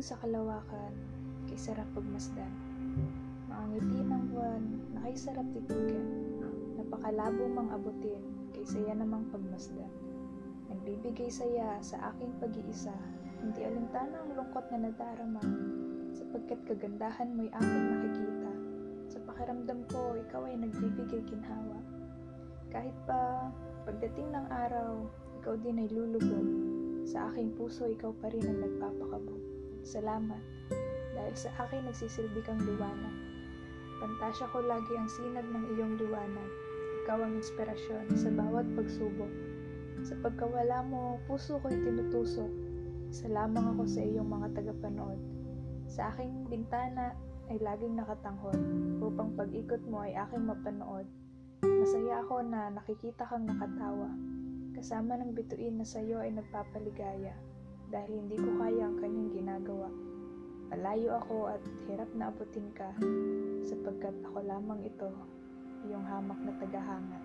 sa kalawakan, kay sarap pagmasdan. Mga ngiti ng buwan, na kay sarap titigan. Napakalabo mang abutin, kay namang pagmasdan. Nagbibigay saya sa aking pag-iisa, hindi alintana ang lungkot na nadarama, sapagkat kagandahan mo'y aking nakikita. Sa pakiramdam ko, ikaw ay nagbibigay ginhawa. Kahit pa pagdating ng araw, ikaw din ay lulubog. Sa aking puso, ikaw pa rin ang nagpapakabog. Salamat, dahil sa akin nagsisilbi kang liwanag. Pantasya ko lagi ang sinag ng iyong liwanag. Ikaw ang inspirasyon sa bawat pagsubok. Sa pagkawala mo, puso ko'y tinutusok. Isa lamang ako sa iyong mga tagapanood. Sa aking bintana ay laging nakatanghod upang pag-ikot mo ay aking mapanood. Masaya ako na nakikita kang nakatawa. Kasama ng bituin na sa iyo ay nagpapaligaya dahil hindi ko kaya ang kanyang. Malayo ako at hirap na abutin ka sapagkat ako lamang ito, iyong hamak na tagahanga.